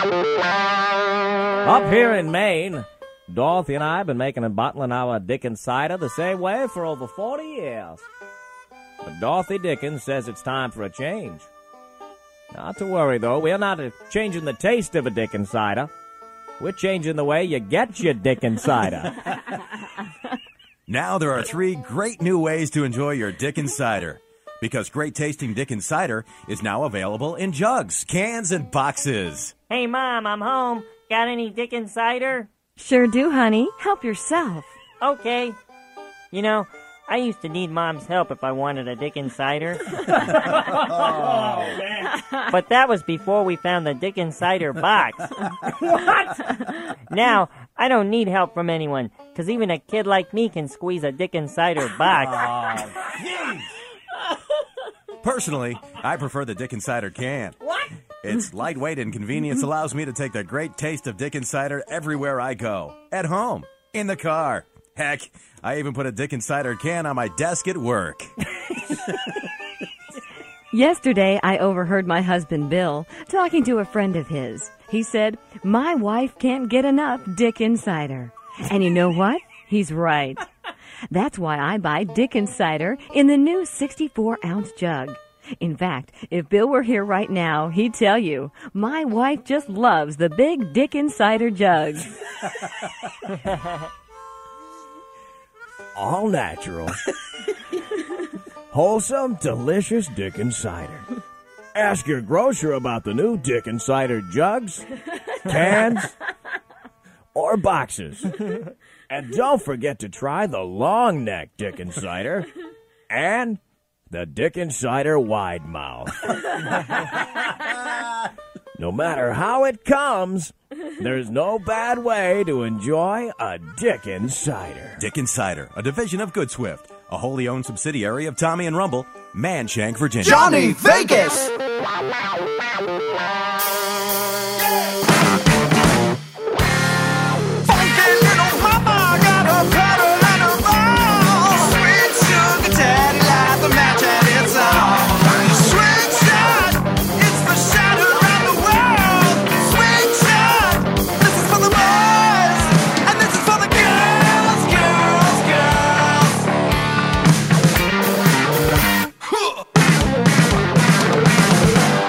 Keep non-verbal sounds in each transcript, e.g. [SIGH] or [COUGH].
Up here in Maine, Dorothy and I have been making and bottling our Dickens cider the same way for over 40 years. But Dorothy Dickens says it's time for a change. Not to worry, though. We're not changing the taste of a Dickens cider. We're changing the way you get your Dickens cider. [LAUGHS] Now there are three great new ways to enjoy your Dickens cider. Because great tasting Dickens cider is now available in jugs, cans, and boxes. Hey, Mom, I'm home. Got any Dickens cider? Sure do, honey. Help yourself. Okay. You know, I used to need Mom's help if I wanted a Dickens cider. [LAUGHS] [LAUGHS] But that was before we found the Dickens cider box. [LAUGHS] what? Now, I don't need help from anyone, because even a kid like me can squeeze a Dickens cider box. Personally, I prefer the Dickens cider can. What? Its lightweight and convenience allows me to take the great taste of Dickens cider everywhere I go. At home, in the car. Heck, I even put a Dickens cider can on my desk at work. [LAUGHS] Yesterday, I overheard my husband Bill talking to a friend of his. He said, My wife can't get enough Dickens cider. And you know what? He's right. That's why I buy Dickens cider in the new 64 ounce jug. In fact, if Bill were here right now, he'd tell you, my wife just loves the big Dickens cider jug. [LAUGHS] All natural. [LAUGHS] Wholesome, delicious Dickens cider. Ask your grocer about the new Dickens cider jugs, [LAUGHS] cans, or boxes. And don't forget to try the long neck Dickens cider and the Dickens cider wide mouth. [LAUGHS] no matter how it comes, there's no bad way to enjoy a Dickens cider. Dickens cider, a division of Good Swift, a wholly owned subsidiary of Tommy and Rumble, Manshank, Virginia. Johnny Vegas!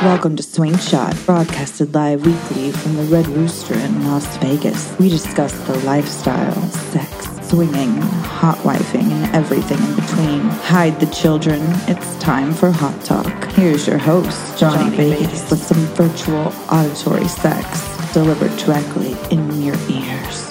Welcome to Swing Shot, broadcasted live weekly from the Red Rooster in Las Vegas. We discuss the lifestyle, sex, swinging, hot wifing, and everything in between. Hide the children. It's time for Hot Talk. Here's your host, Johnny, Vegas, with some virtual auditory sex delivered directly in your ears.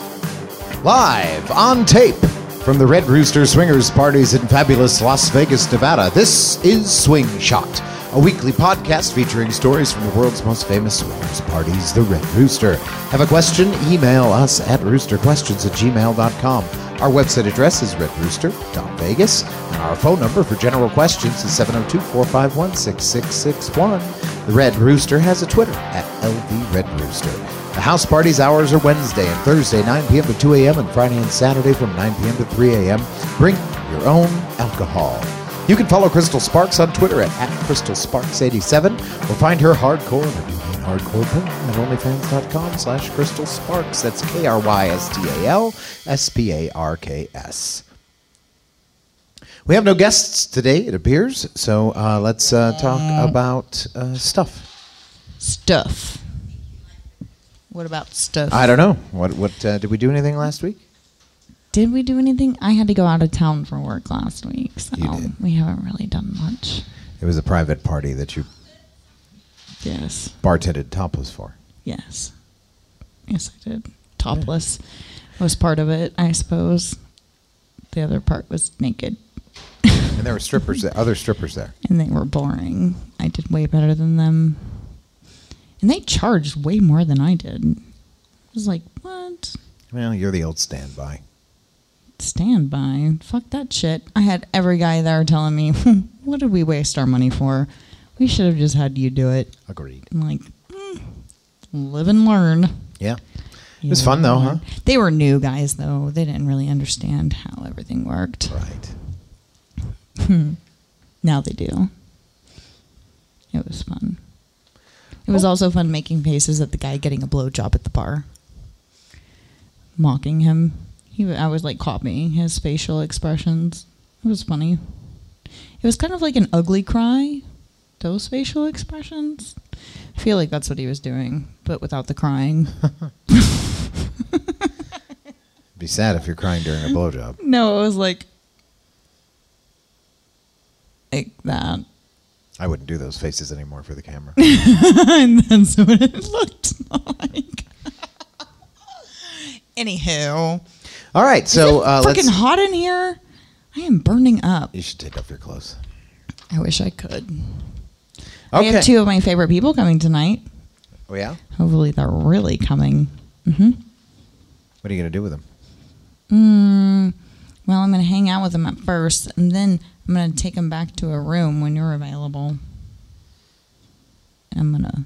Live on tape from the Red Rooster Swingers parties in fabulous Las Vegas, Nevada. This is Swing Shot, a weekly podcast featuring stories from the world's most famous swingers parties, the Red Rooster. Have a question? Email us at roosterquestions at gmail.com. Our website address is redrooster.vegas, and our phone number for general questions is 702 451 6661. The Red Rooster has a Twitter at LV Red Rooster. The house parties hours are Wednesday and Thursday, 9 p.m. to 2 a.m., and Friday and Saturday from 9 p.m. to 3 a.m. Bring your own alcohol. You can follow Krystal Sparks on Twitter at, at KrystalSparks87 or find her hardcore and Redeeming Hardcore porn at OnlyFans.com slash Krystal Sparks. That's K-R-Y-S-T-A-L-S-P-A-R-K-S. We have no guests today, it appears, so uh, let's uh, talk about uh, stuff. Stuff. What about stuff? I don't know. What what uh, did we do anything last week? Did we do anything? I had to go out of town for work last week, so You did. we haven't really done much. It was a private party that you Yes. bartended topless for. Yes. Yes, I did. Topless was part of it, I suppose. The other part was naked, And there were strippers there, other strippers there. [LAUGHS] and they were boring. I did way better than them. And they charged way more than I did. I was like, what? Well, you're the old standby. Standby. Fuck that shit. I had every guy there telling me, [LAUGHS] what did we waste our money for? We should have just had you do it. Agreed. I'm like, mm, live and learn. Yeah. It was fun though, huh? They were new guys though. They didn't really understand how everything worked. Right. [LAUGHS] Now they do. It was fun. It was also fun making faces at the guy getting a blowjob at the bar, mocking him. He, I was like copying his facial expressions. It was funny. It was kind of like an ugly cry. Those facial expressions. I feel like that's what he was doing, but without the crying. Be sad if you're crying during a blowjob. [LAUGHS] No, it was like like that. I wouldn't do those faces anymore for the camera. [LAUGHS] and that's what it looked [LAUGHS] like. Anywho, All right, so uh, freaking let's. hot in here. I am burning up. You should take off your clothes. I wish I could. I Okay. have two of my favorite people coming tonight. Oh yeah. Hopefully, they're really coming. hmm What are you gonna do with them? Mm, well, I'm going to hang out with them at first, and then I'm going to take them back to a room when you're available. I'm going to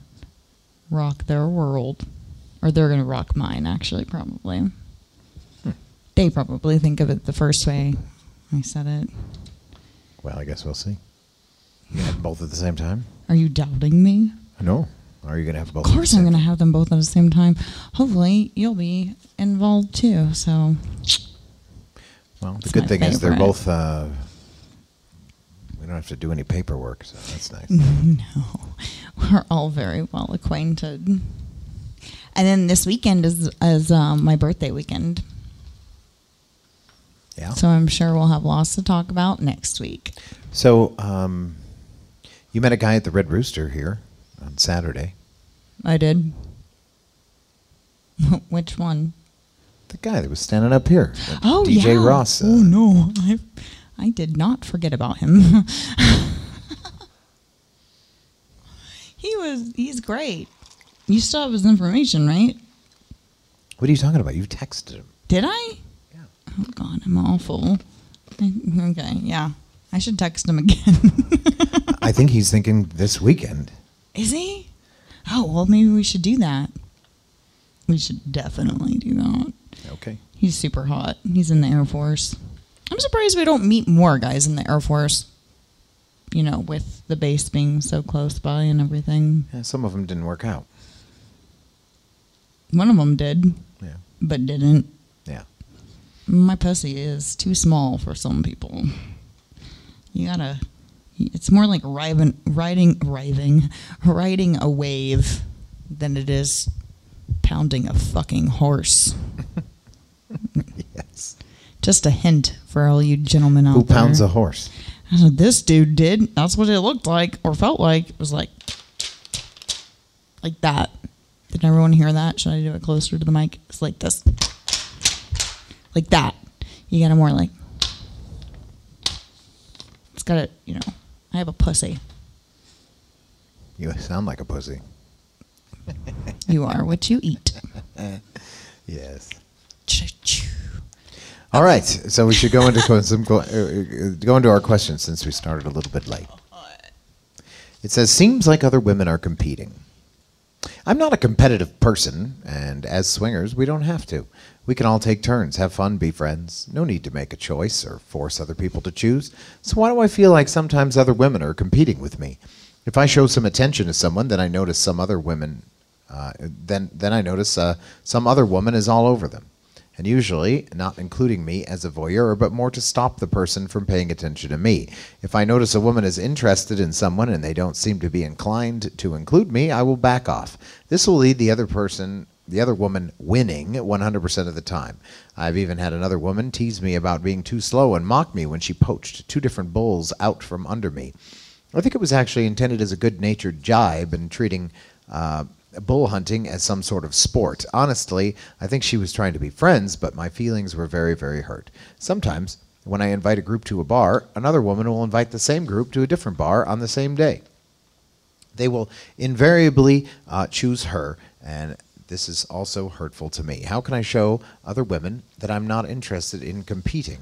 rock their world. Or they're going to rock mine, actually, probably. They probably think of it the first way I said it. Well, I guess we'll see. You gonna have both at the same time? Are you doubting me? No. Are you gonna have both? Of course, I'm going to have them both at the same time. Hopefully, you'll be involved too. So, Well, the It's good thing is they're both. Uh, we don't have to do any paperwork, so that's nice. [LAUGHS] no, we're all very well acquainted. And then this weekend is is um, my birthday weekend, Yeah. so I'm sure we'll have lots to talk about next week. So, um, you met a guy at the Red Rooster here on Saturday. I did. [LAUGHS] Which one? The guy that was standing up here. Oh, DJ yeah. Ross. uh, oh no, I I did not forget about him. [LAUGHS] he was he's great. You still have his information, right? What are you talking about? You texted him. Did I? Oh God, I'm awful. Okay, yeah. I should text him again. [LAUGHS] I think he's thinking this weekend. Is he? Oh well, maybe we should do that. We should definitely do that. Okay. He's super hot. He's in the Air Force. I'm surprised we don't meet more guys in the Air Force. You know, with the base being so close by and everything. Yeah, some of them didn't work out. One of them did, Yeah. but didn't. My pussy is too small for some people. You gotta. It's more like riding, riding, riding, riding a wave than it is pounding a fucking horse. Yes. Just a hint for all you gentlemen out Who there. Who pounds a horse? This dude did. That's what it looked like or felt like. It was like, like that. Did everyone hear that? Should I do it closer to the mic? It's like this, like that. You gotta more like. It's gotta, you know. I have a pussy. You sound like a pussy. You are what you eat. [LAUGHS] Yes. Ch-ch. All right, so we should go into some co- uh, uh, go into our questions since we started a little bit late. It says, "Seems like other women are competing." I'm not a competitive person, and as swingers, we don't have to. We can all take turns, have fun, be friends. No need to make a choice or force other people to choose. So why do I feel like sometimes other women are competing with me? If I show some attention to someone, then I notice some other women. Uh, then then I notice uh, some other woman is all over them and usually not including me as a voyeur, but more to stop the person from paying attention to me. If I notice a woman is interested in someone and they don't seem to be inclined to include me, I will back off. This will lead the other person, the other woman, winning 100% of the time. I've even had another woman tease me about being too slow and mock me when she poached two different bulls out from under me. I think it was actually intended as a good natured jibe and treating uh, bull hunting as some sort of sport. Honestly, I think she was trying to be friends, but my feelings were very, very hurt. Sometimes, when I invite a group to a bar, another woman will invite the same group to a different bar on the same day. They will invariably uh, choose her, and this is also hurtful to me. How can I show other women that I'm not interested in competing?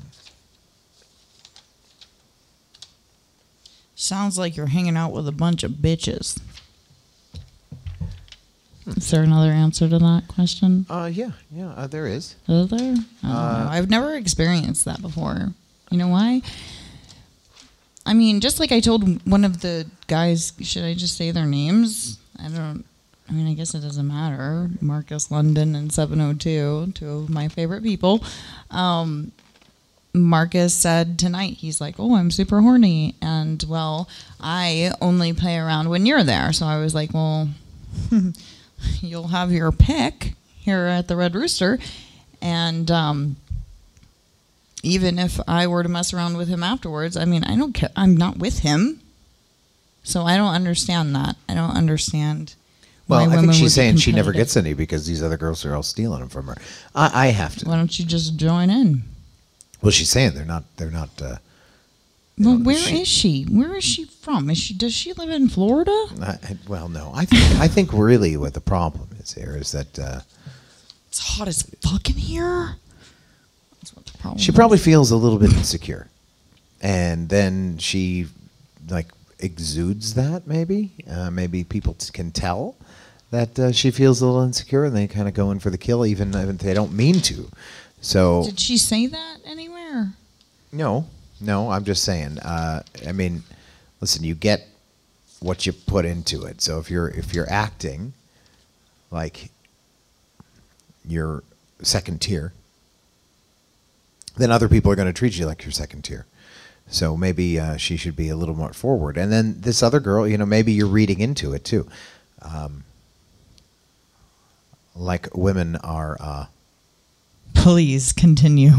Sounds like you're hanging out with a bunch of bitches. Is there another answer to that question? Uh, yeah, yeah, uh, there is. Is there? I don't know. I've never experienced that before. You know why? I mean, just like I told one of the guys, should I just say their names? I don't. I mean, I guess it doesn't matter. Marcus London and 702, two of my favorite people. Um, Marcus said tonight, he's like, Oh, I'm super horny. And well, I only play around when you're there. So I was like, Well, [LAUGHS] you'll have your pick here at the Red Rooster. And um, even if I were to mess around with him afterwards, I mean, I don't care. I'm not with him. So I don't understand that. I don't understand. Well, I think she's saying she never gets any because these other girls are all stealing them from her. I, I have to. Why don't you just join in? Well, she's saying they're not. They're not. Uh, Well, know, where she- is she? Where is she from? Is she does she live in Florida? I, well, no. I think. I think really what the problem is here is that uh, It's hot as fuck in here. That's what the problem. she is. probably feels a little bit insecure, and then she like exudes that. Maybe. Uh, maybe people t- can tell that uh, she feels a little insecure, and they kind of go in for the kill, even if they don't mean to. So Did she say that anywhere? No, no, I'm just saying. Uh, I mean, listen, you get what you put into it. So if you're if you're acting like you're second tier, then other people are going to treat you like you're second tier. So maybe uh, she should be a little more forward. And then this other girl, you know, maybe you're reading into it too. Um, like women are. Uh, Please continue.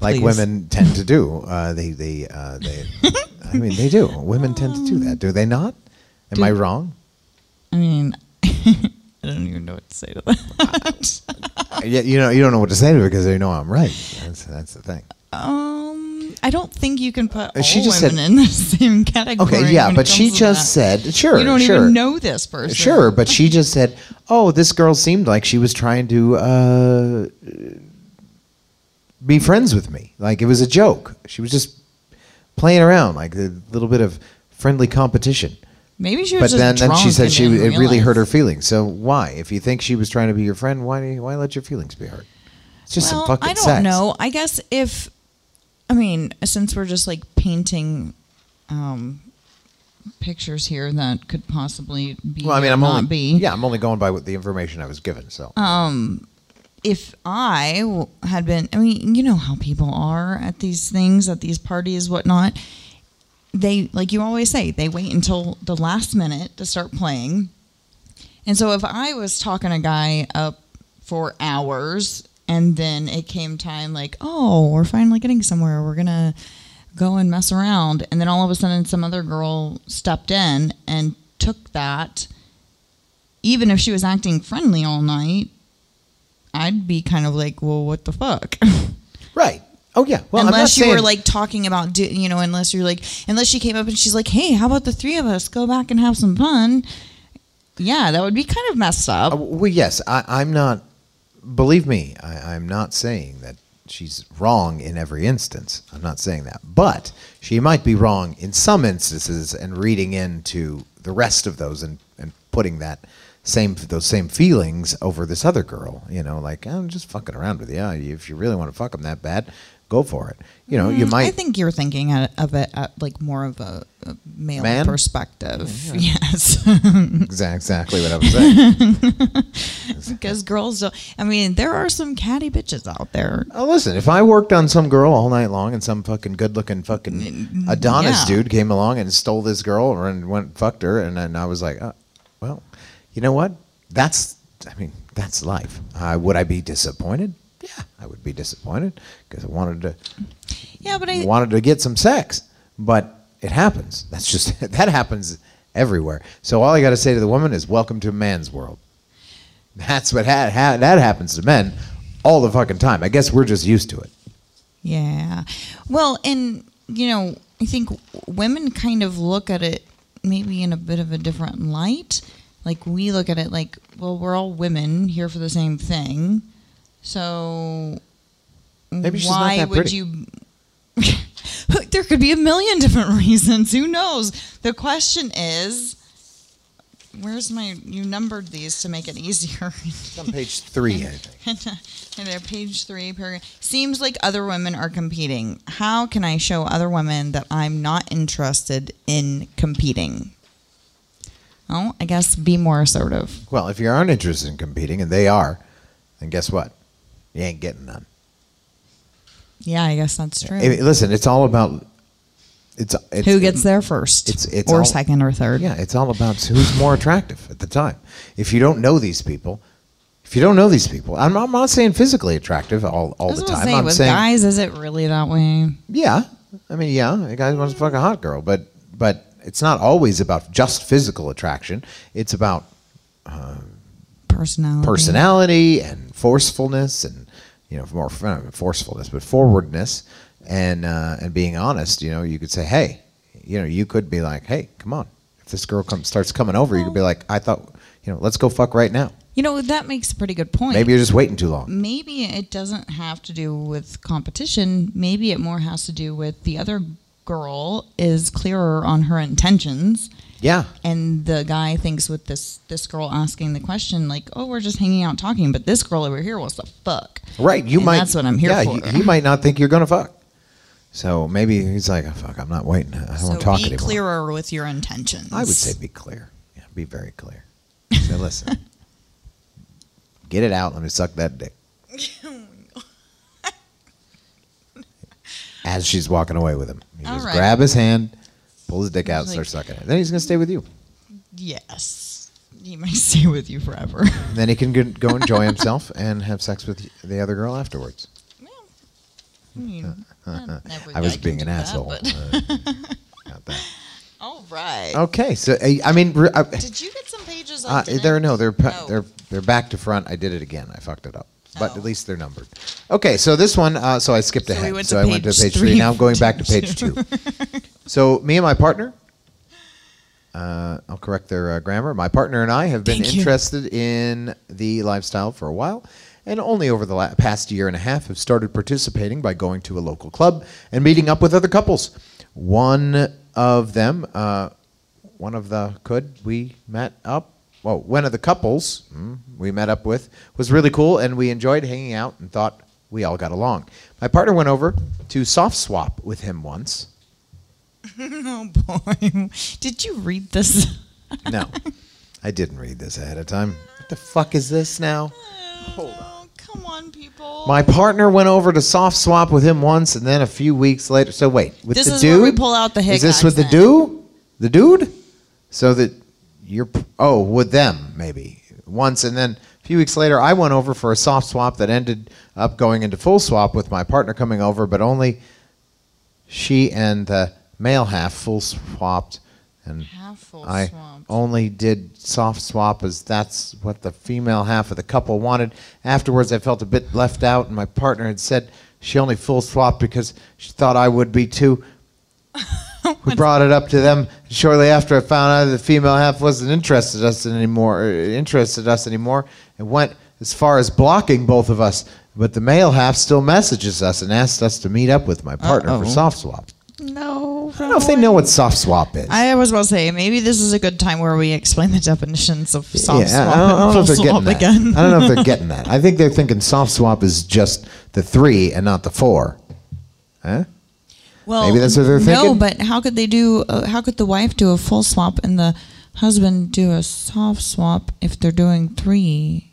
like Please. women tend to do. Uh, they they uh, they. I mean, they do. Women tend to do that, do they not? Am I wrong? I mean, [LAUGHS] I don't even know what to say to that. [LAUGHS] Yeah, you know, you don't know what to say to her because you know I'm right. That's that's the thing. um, I don't think you can put Uh, all she just women said- in the [LAUGHS] same category. Okay, yeah, but she just that. said, sure, you don't sure, even know this person. sure, but she just said, "Oh, this girl seemed like she was trying to uh, be friends with me. Like it was a joke. She was just playing around, like a little bit of friendly competition." maybe she was but then, then she said she it really hurt her feelings. So why? If you think she was trying to be your friend, why why let your feelings be hurt? It's just well, some fucking I don't sex. know. I guess if, I mean, since we're just like painting um, pictures here that could possibly be Well, I mean, I'm not only be. yeah, I'm only going by what the information I was given. So Um, if I had been, I mean, you know how people are at these things, at these parties, whatnot. They, like you always say, they wait until the last minute to start playing. And so if I was talking a guy up for hours and then it came time like, oh, we're finally getting somewhere, we're going to go and mess around. And then all of a sudden some other girl stepped in and took that, even if she was acting friendly all night, I'd be kind of like, well, what the fuck? right. Oh yeah. Well, unless you were like talking about, do, you know, unless you're like, unless she came up and she's like, hey, how about the three of us go back and have some fun? Yeah, that would be kind of messed up. Uh, well, yes, I, I'm not. Believe me, I, I'm not saying that she's wrong in every instance. I'm not saying that, but she might be wrong in some instances and reading into the rest of those and, and putting that same those same feelings over this other girl. You know, like I'm just fucking around with you. If you really want to fuck them that bad, go for it. You know, you Mm, might. I think you're thinking of it at like more of a, a male Man? perspective. Yes. [LAUGHS] Exa- exactly what I was saying. [LAUGHS] because girls don't, I mean, there are some catty bitches out there. Oh, listen, if I worked on some girl all night long and some fucking good looking fucking Adonis yeah. dude came along and stole this girl and went and fucked her, and then I was like, oh, well, you know what? That's, I mean, that's life. Uh, would I be disappointed? Yeah, I would be disappointed because I wanted to Yeah, but I, wanted to get some sex, but it happens. That's just [LAUGHS] that happens everywhere. So all I got to say to the woman is, "Welcome to a man's world." That's what ha- ha- that happens to men all the fucking time. I guess we're just used to it. Yeah. Well, and you know, I think women kind of look at it maybe in a bit of a different light. Like we look at it like, well, we're all women here for the same thing. So Maybe she's not why that would pretty. you [LAUGHS] There could be a million [LAUGHS] different reasons. Who knows? The question is Where's my you numbered these to make it easier? It's on page three, I think. [LAUGHS] And uh, there, page three, paragraph. Seems like other women are competing. How can I show other women that I'm not interested in competing? Oh, I guess be more assertive. Well, if you aren't interested in competing, and they are, then guess what? You ain't getting none. Yeah, I guess that's true. Hey, listen, it's all about it's, it's Who gets there first? It's it's or all- second or third. Yeah, it's all about who's more attractive at the time. If you don't know these people, if you don't know these people, I'm, I'm not saying physically attractive all, all the time. I'm with saying guys, is it really that way? yeah. I mean, yeah, a guy wants to fuck a hot girl, but but it's not always about just physical attraction. It's about Personality. personality and forcefulness and you know more forcefulness but forwardness and uh, and being honest you know you could say hey you know you could be like hey come on if this girl comes starts coming over you could be like i thought you know let's go fuck right now You know, that makes a pretty good point. maybe you're just waiting too long Maybe it doesn't have to do with competition. Maybe it more has to do with the other girl is clearer on her intentions. yeah And the guy thinks with this this girl asking the question like, "Oh, we're just hanging out talking," but this girl over here wants to fuck. right you And might That's what I'm here yeah, for. you- he might not think you're gonna fuck so maybe he's like oh, fuck i'm not waiting i don't so want to talk be anymore clearer with your intentions. i would say be clear yeah be very clear say listen [LAUGHS] get it out let me suck that dick [LAUGHS] oh as she's walking away with him. You All just right. grab his hand, pull his dick out, and Like- start sucking it. Then he's gonna stay with you. yes, he might [LAUGHS] stay with you forever. Then he can go- go enjoy [LAUGHS] himself and have sex with the other girl afterwards. [LAUGHS] I was being an asshole. Uh, got that. All right. Okay, so uh, I mean, re- uh, Did you get some pages? I uh, didn't? they're no, they're pa- Oh. they're they're back to front. I did it again. I fucked it up, but Oh. at least they're numbered. Okay, so this one, uh, so I skipped So ahead. went so I went to page three. three Now I'm going back to page [LAUGHS] two. so me and my partner. Uh, I'll correct their uh, grammar. My partner and I have been Thank you. interested in the lifestyle for a while, and only over the la- past year and a half have started participating by going to a local club and meeting up with other couples. One of them, uh, one of the could we met up. Well, one of the couples mm, we met up with was really cool, and we enjoyed hanging out and thought we all got along. My partner went over to soft swap with him once. [LAUGHS] Oh boy, did you read this? No, I didn't read this ahead of time. What the fuck is this now? Oh, come on, people. My partner went over to soft swap with him once, and then a few weeks later. So wait, with This the is dude, where we pull out the Is hick this with the dude? The dude? So that you're oh with them maybe once, and then a few weeks later, I went over for a soft swap that ended up going into full swap with my partner coming over, but only she and the male half full swapped, and Half full I swapped. only did soft swap as that's what the female half of the couple wanted. Afterwards, I felt a bit left out, and my partner had said she only full swapped because she thought I would be too. [LAUGHS] [LAUGHS] we brought it up to them shortly after I found out the female half wasn't interested in us anymore. uh, Interested us anymore, and went as far as blocking both of us. But the male half still messages us and asks us to meet up with my partner for Uh-oh. soft swap. No. I don't know if they know what soft swap is. I was about to say maybe this is a good time where we explain the definitions of soft yeah, swap I don't, I don't know if they're getting that. again. I don't know if they're [LAUGHS] getting that. I think they're thinking soft swap is just the three and not the four. Huh? Well, Maybe that's what they're thinking. No, but how could they do? Uh, how could the wife do a full swap and the husband do a soft swap if they're doing three?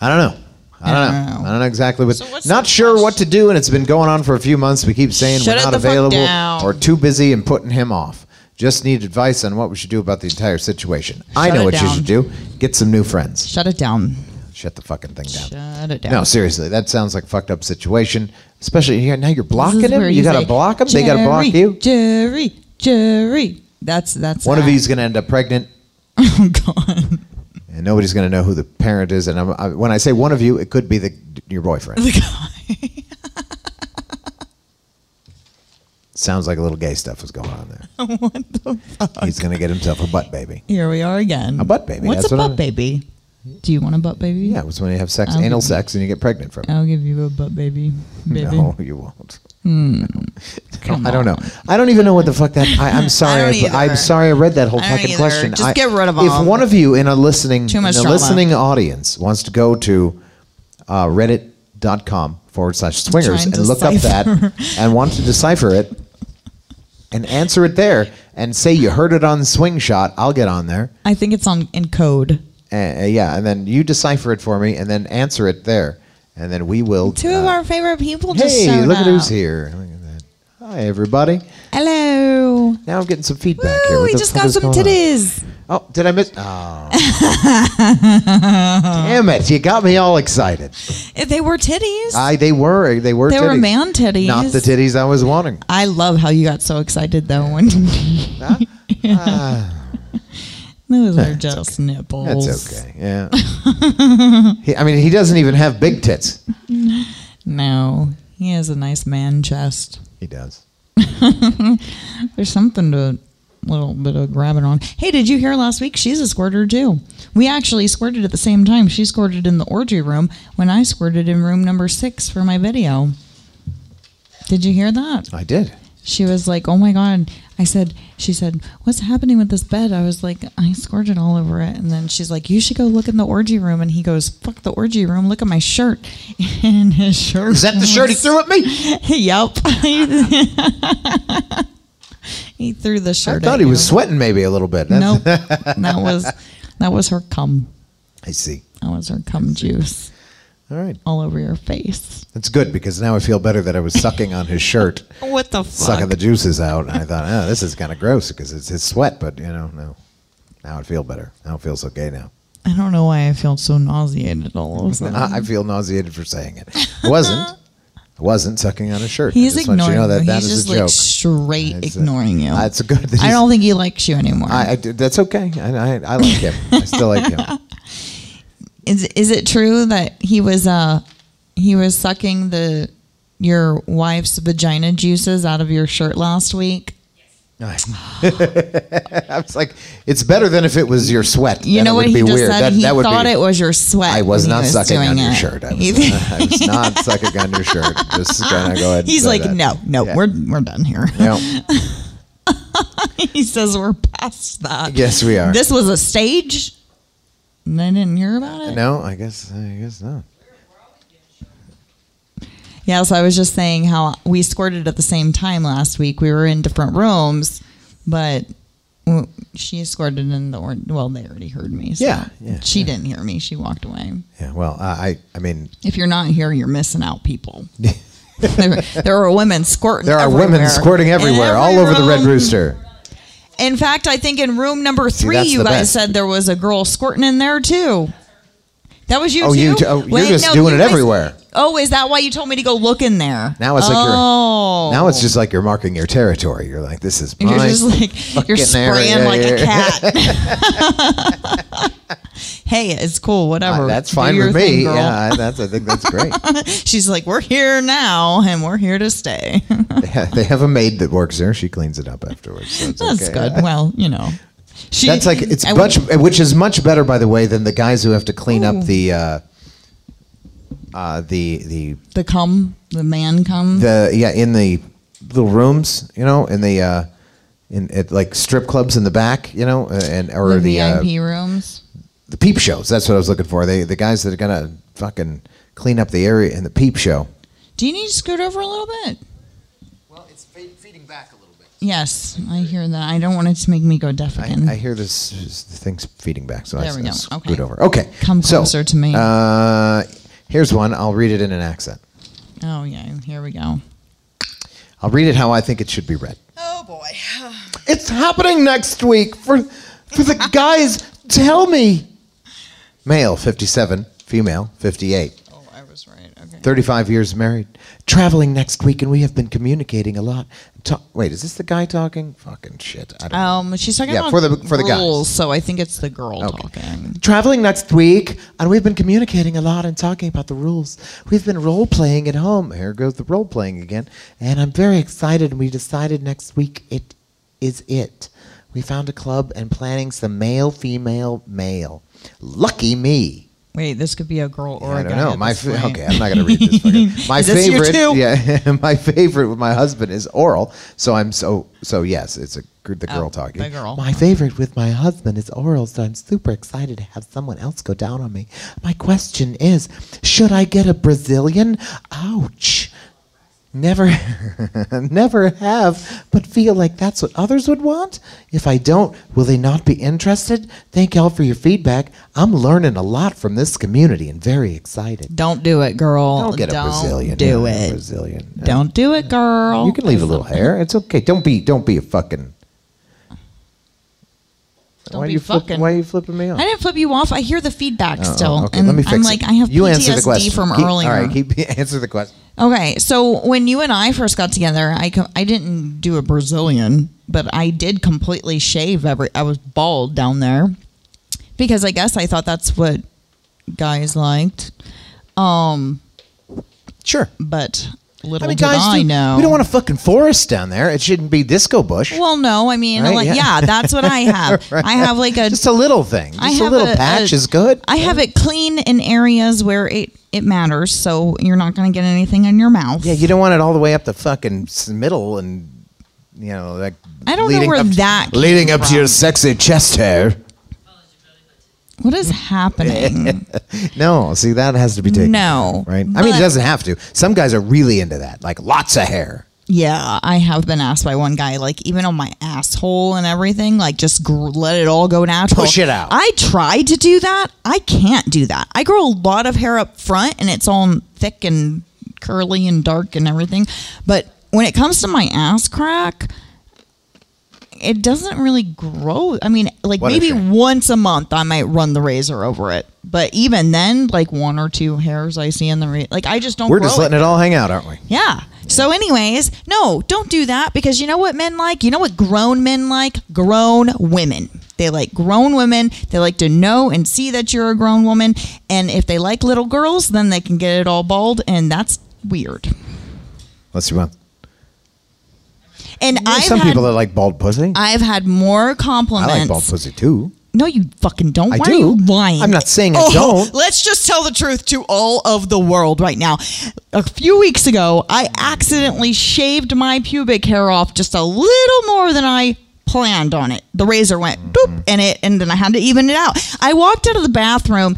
I don't know. I don't know. I don't know. I don't know exactly what. So what's not the sure what to do, and it's been going on for a few months. We keep saying Shut we're not available or too busy and putting him off. Just need advice on what we should do about the entire situation. I know it what you should do. Get some new friends. Shut it down. Shut the fucking thing down. Shut it down. No, seriously, that sounds like a fucked up situation. Especially here now, you're blocking him. You got to say, block him. They got to block you. Jerry, Jerry. That's that's One of that. you's going to end up pregnant, [LAUGHS] Oh God. and nobody's going to know who the parent is. And I'm, I, when I say one of you, it could be the your boyfriend. The guy. [LAUGHS] Sounds like a little gay stuff was going on there. [LAUGHS] what the fuck? He's going to get himself a butt baby. Here we are again. A butt baby, What's that's a what butt I'm- baby? Do you want a butt baby? Yeah, it was when you have sex, I'll anal sex, and you get pregnant from it. I'll give you a butt baby. Baby. No, you won't. [LAUGHS] Come I don't know. I don't even know what the fuck that. I, I'm [LAUGHS] sorry. I am sorry. I read that whole fucking either. question. Just I- get rid of all. If one of you in a listening, Too much in a listening audience wants to go to uh, Reddit.com forward slash swingers and look up that [LAUGHS] and want to decipher it and answer it there and say you heard it on Swing Shot. I'll get on there. I think it's on in code. Uh, yeah, and then you decipher it for me and then answer it there. And then we will. Two of uh, our favorite people just Hey, showed look at who's here. Look at that. Hi, everybody. Hello. Now I'm getting some feedback here. What we just got some going on? titties. Oh, did I miss? Oh. Damn it! You got me all excited. If they were titties. I they were they were They were man titties. not the titties I was wanting. I love how you got so excited though when [LAUGHS] [LAUGHS] those are just nipples. That's okay. Yeah. [LAUGHS] he, I mean, he doesn't even have big tits. No, he has a nice man chest. He does. [LAUGHS] There's something to a little bit of grabbing on. Hey, did you hear last week? She's a squirter too. We actually squirted at the same time. She squirted in the orgy room when I squirted in room number six for my video. Did you hear that? I did. She was like, "Oh my god!" I said, "She said, what's happening with this bed?" I was like, "I scored it all over it." And then she's like, "You should go look in the orgy room." And he goes, "Fuck the orgy room! Look at my shirt." [LAUGHS] And his shirt Is that the shirt he threw at me? [LAUGHS] Yep. [LAUGHS] he threw the shirt. At me. I thought he was sweating maybe a little bit. No, Nope. that was that was her cum. I see. That was her cum juice All right. all over your face. That's good because now I feel better that I was sucking on his shirt, [LAUGHS] What the fuck? sucking the juices out. And I thought, oh, this is kind of gross because it's his sweat, but you know, no. Now I feel better. Now feel so gay now. I don't know why I feel so nauseated all of a [LAUGHS] sudden. I I feel nauseated for saying it. I wasn't. I wasn't sucking on his shirt. He's want you ignoring know that you. that He's is just a joke. like straight It's a- ignoring you. That's a good. that I [LAUGHS] don't think he likes you anymore. I, I- that's okay. I, I, I like him. I still like him. Is is it true that he was uh he was sucking the your wife's vagina juices out of your shirt last week? [LAUGHS] I was like, it's better than if it was your sweat. You know it what would he be just weird. said? That, he that thought be, it was your sweat. I was not sucking doing on your shirt. I [LAUGHS] was, He- [LAUGHS] I was not sucking on your shirt. Just gonna go ahead. He's like, that. no, no, Yeah. we're we're done here. No. he says we're past that. Yes, we are. This was a stage. And I didn't hear about it. No, I guess. I guess not. Yeah, so I was just saying how we squirted at the same time last week. We were in different rooms, but she squirted in the or- well. They already heard me. So Yeah, yeah, she yeah. didn't hear me. She walked away. Yeah. Well, I. I I mean, If you're not here, you're missing out, people. [LAUGHS] there, there are women squirting. there are everywhere. women squirting In everywhere, all over the Red. Rooster. In fact, I think in room number three, that's you guys best. said there was a girl squirting in there too. That was you Oh, too. you t- oh, you're just no, doing you it guys- everywhere. Oh, is that why you told me to go look in there? Now it's like oh. you're. Now it's just like you're marking your territory. You're like, this is You're just like you're spraying yeah, like a cat. [LAUGHS] hey, it's cool. Whatever. Uh, that's fine with me. girl. yeah, I- that's. I think that's great. [LAUGHS] She's like, we're here now, and we're here to stay. [LAUGHS] they, have, they have a maid that works there. She cleans it up afterwards. So that's okay. good. Well, you know, she. That's like it's I- much, which is much better, by the way, than the guys who have to clean up the, uh, uh, the the the cum, the man cum. the yeah in the little rooms, you know, in the uh, in at like strip clubs in the back, you know, uh, and or the the uh, VIP rooms. the peep shows. That's what I was looking for. They the guys that are gonna fucking clean up the area in the peep show. Do you need to scoot over a little bit? Well, it's feeding back a little bit. Yes, I hear that. I don't want it to make me go deaf again. I, I hear this, this the thing's feeding back, so I, There we I go. scoot Okay. over. Okay, Come so, closer to me. Uh, here's one. I'll read it in an accent. oh yeah, here we go. I'll read it how I think it should be read. Oh boy. [SIGHS] It's happening next week for for the guys. Tell me. Male, 57. Female, 58. Oh, I was right. Okay. 35 years married. Traveling next week, and we have been communicating a lot. Ta- Wait, is this the guy talking? Fucking shit. I don't know. Um, she's talking Yeah, about for the- for the guys. rules, so I think it's the girl talking. Traveling next week, and we've been communicating a lot and talking about the rules. We've been role playing at home. Here goes the role playing again. And I'm very excited. And we decided next week it is it. We found a club and planning some male, female, male. Lucky me. Wait, this could be a girl or I a don't guy. know. My fa- okay, I'm not gonna read this. Fucking, [LAUGHS] my Is this favorite, yeah, [LAUGHS] my favorite with my husband is oral. So I'm so so yes, it's a the oh, girl Oh, talking. the girl. My favorite with my husband is oral. So I'm super excited to have someone else go down on me. My question is, should I get a Brazilian? Ouch. Never, [LAUGHS] never have, but feel like that's what others would want. If I don't, will they not be interested? Thank y'all for your feedback. I'm learning a lot from this community and very excited. Don't do it, girl. Don't get a Brazilian. Do it. Brazilian. Don't do it, girl. You can leave a little hair. It's okay. Don't be. Don't be a fucking. Don't why be you flip- fucking- Why are you flipping me off? I didn't flip you off. I hear the feedback Oh, still. okay, and let me fix I'm it. like, I have you PTSD answer the question from Keep- earlier. All right, keep [LAUGHS] answer the question. Okay, so when you and I first got together, I I didn't do a Brazilian, but I did completely shave every. I was bald down there because I guess I thought that's what guys liked. Um, Sure. but little I mean, did guys, I do- know. we don't want a fucking forest down there. It shouldn't be disco bush. Well, no, I mean, Right, like, yeah. yeah. that's what I [LAUGHS] have. Right. I have like a Just a little thing. Just I a have little a- patch a- is good. I have it clean in areas where it it matters, so you're not going to get anything in your mouth. Yeah, you don't want it all the way up the fucking middle and you know like. I don't know where up, that came leading up to your sexy chest hair. What is happening? [LAUGHS] No, see that has to be taken. No, right? I mean, it doesn't have to. Some guys are really into that, like lots of hair. Yeah, I have been asked by one guy, like even on my asshole and everything, like just gr- let it all go natural. Push it out. I tried to do that. I can't do that. I grow a lot of hair up front, and it's all thick and curly and dark and everything. But when it comes to my ass crack, it doesn't really grow. I mean, like What maybe once a month I might run the razor over it. But even then, like one or two hairs I see in the ra- like I just don't. We're just letting it all hang out, aren't we? yeah. So, anyways, no, don't do that because you know what men like? You know what grown men like? Grown women. They like grown women. They like to know and see that you're a grown woman. And if they like little girls, then they can get it all bald, and that's weird. Let's see one. And I've Some people that like bald pussy. I've had more compliments. I compliments. like bald pussy too. No, you fucking don't. I Why do. are you lying? I'm not saying I Oh, don't. [LAUGHS] Let's just tell the truth to all of the world right now. A few weeks ago, I accidentally shaved my pubic hair off just a little more than I planned on it. The razor went Mm-hmm. boop, and it, and then I had to even it out. I walked out of the bathroom.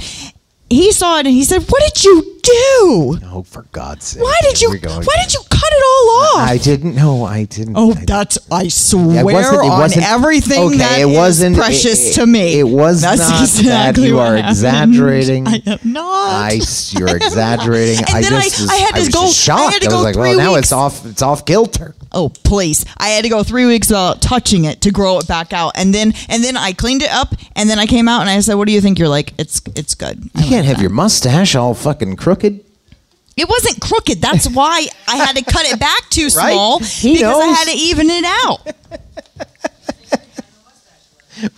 He saw it and he said, "What did you do? Oh, for God's sake! Why did Here you? we go Why again. did you cut it all off?" I didn't. No, I didn't. Oh, I- that's I swear it wasn't- it on wasn't- everything okay, that it is wasn't- precious it- to me. it was that's not that. exactly You what are happened. exaggerating. I am not. I, you're [LAUGHS] exaggerating. And I then I- just was, I had to was go- just shocked. I had to was go like, three well, now weeks. it's off. It's off kilter. Oh please! I had to go three weeks without touching it to grow it back out, and then and then I cleaned it up, and then I came out and I said, "What do you think?" You're like, "It's it's good." I You can't have your mustache all fucking crooked. It wasn't crooked. That's [LAUGHS] why I had to cut it back too Right? small He because I had to even it out. [LAUGHS]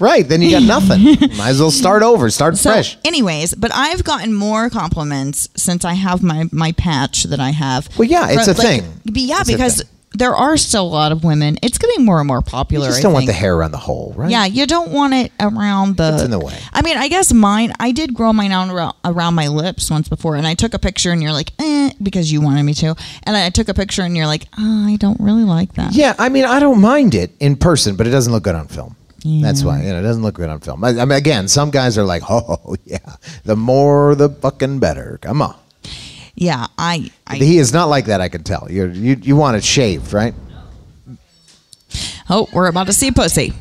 Right. Then you got [LAUGHS] nothing. Might as well start over. Start So, fresh. anyways, but I've gotten more compliments since I have my my patch that I have. Well, yeah, it's From, a thing. Yeah, It's because thing. There are still a lot of women. It's getting more and more You popular. just I don't want the hair around the hole, right? Yeah, you don't want it around the. It's in the way. I mean, I guess mine. I did grow mine out around, around my lips once before, and I took a picture, and you're like, eh, because you wanted me to, and I took a picture, and you're like, oh, I don't really like that. Yeah, I mean, I don't mind it in person, but it doesn't look good on film. That's why you know it doesn't look good on film. I, I mean, again, some guys are like, [LAUGHS] "Oh yeah, the more the fucking better." Come on, Yeah, I. I he is not like that. I can tell. You you you want it shaved, right? oh, we're about to see pussy.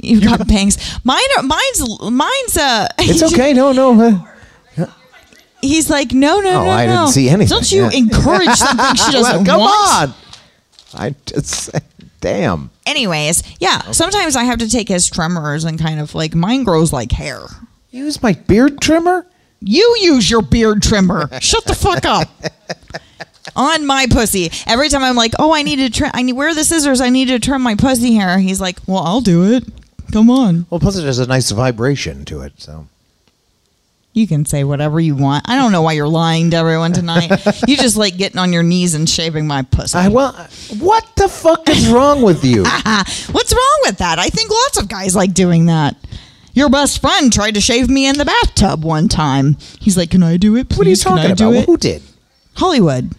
You've got [LAUGHS] bangs. Mine are. Mine's. Mine's. Uh. [LAUGHS] It's okay. No, no. uh, He's like, no, no, Oh, no, I no. didn't see anything, Don't you yeah. encourage [LAUGHS] something she doesn't come want? on. I just damn. Anyways, yeah. Sometimes I have to take his trimmers and kind of like mine grows like hair. Use my beard trimmer. You use your beard trimmer. [LAUGHS] Shut the fuck up. On my pussy. Every time I'm like, oh, I need to trim. I need where are the scissors? I need to trim my pussy hair. He's like, well, I'll do it. Come on. Well, plus it has a nice vibration to it. So You can say whatever you want. I don't know why you're lying to everyone tonight. you just like getting on your knees and shaving my pussy. I well, what the fuck is wrong with you? [LAUGHS] What's wrong with that? I think lots of guys like doing that. Your best friend tried to shave me in the bathtub one time. He's like, "Can I do it? Please? What are you talking about? Well, who did? Hollywood.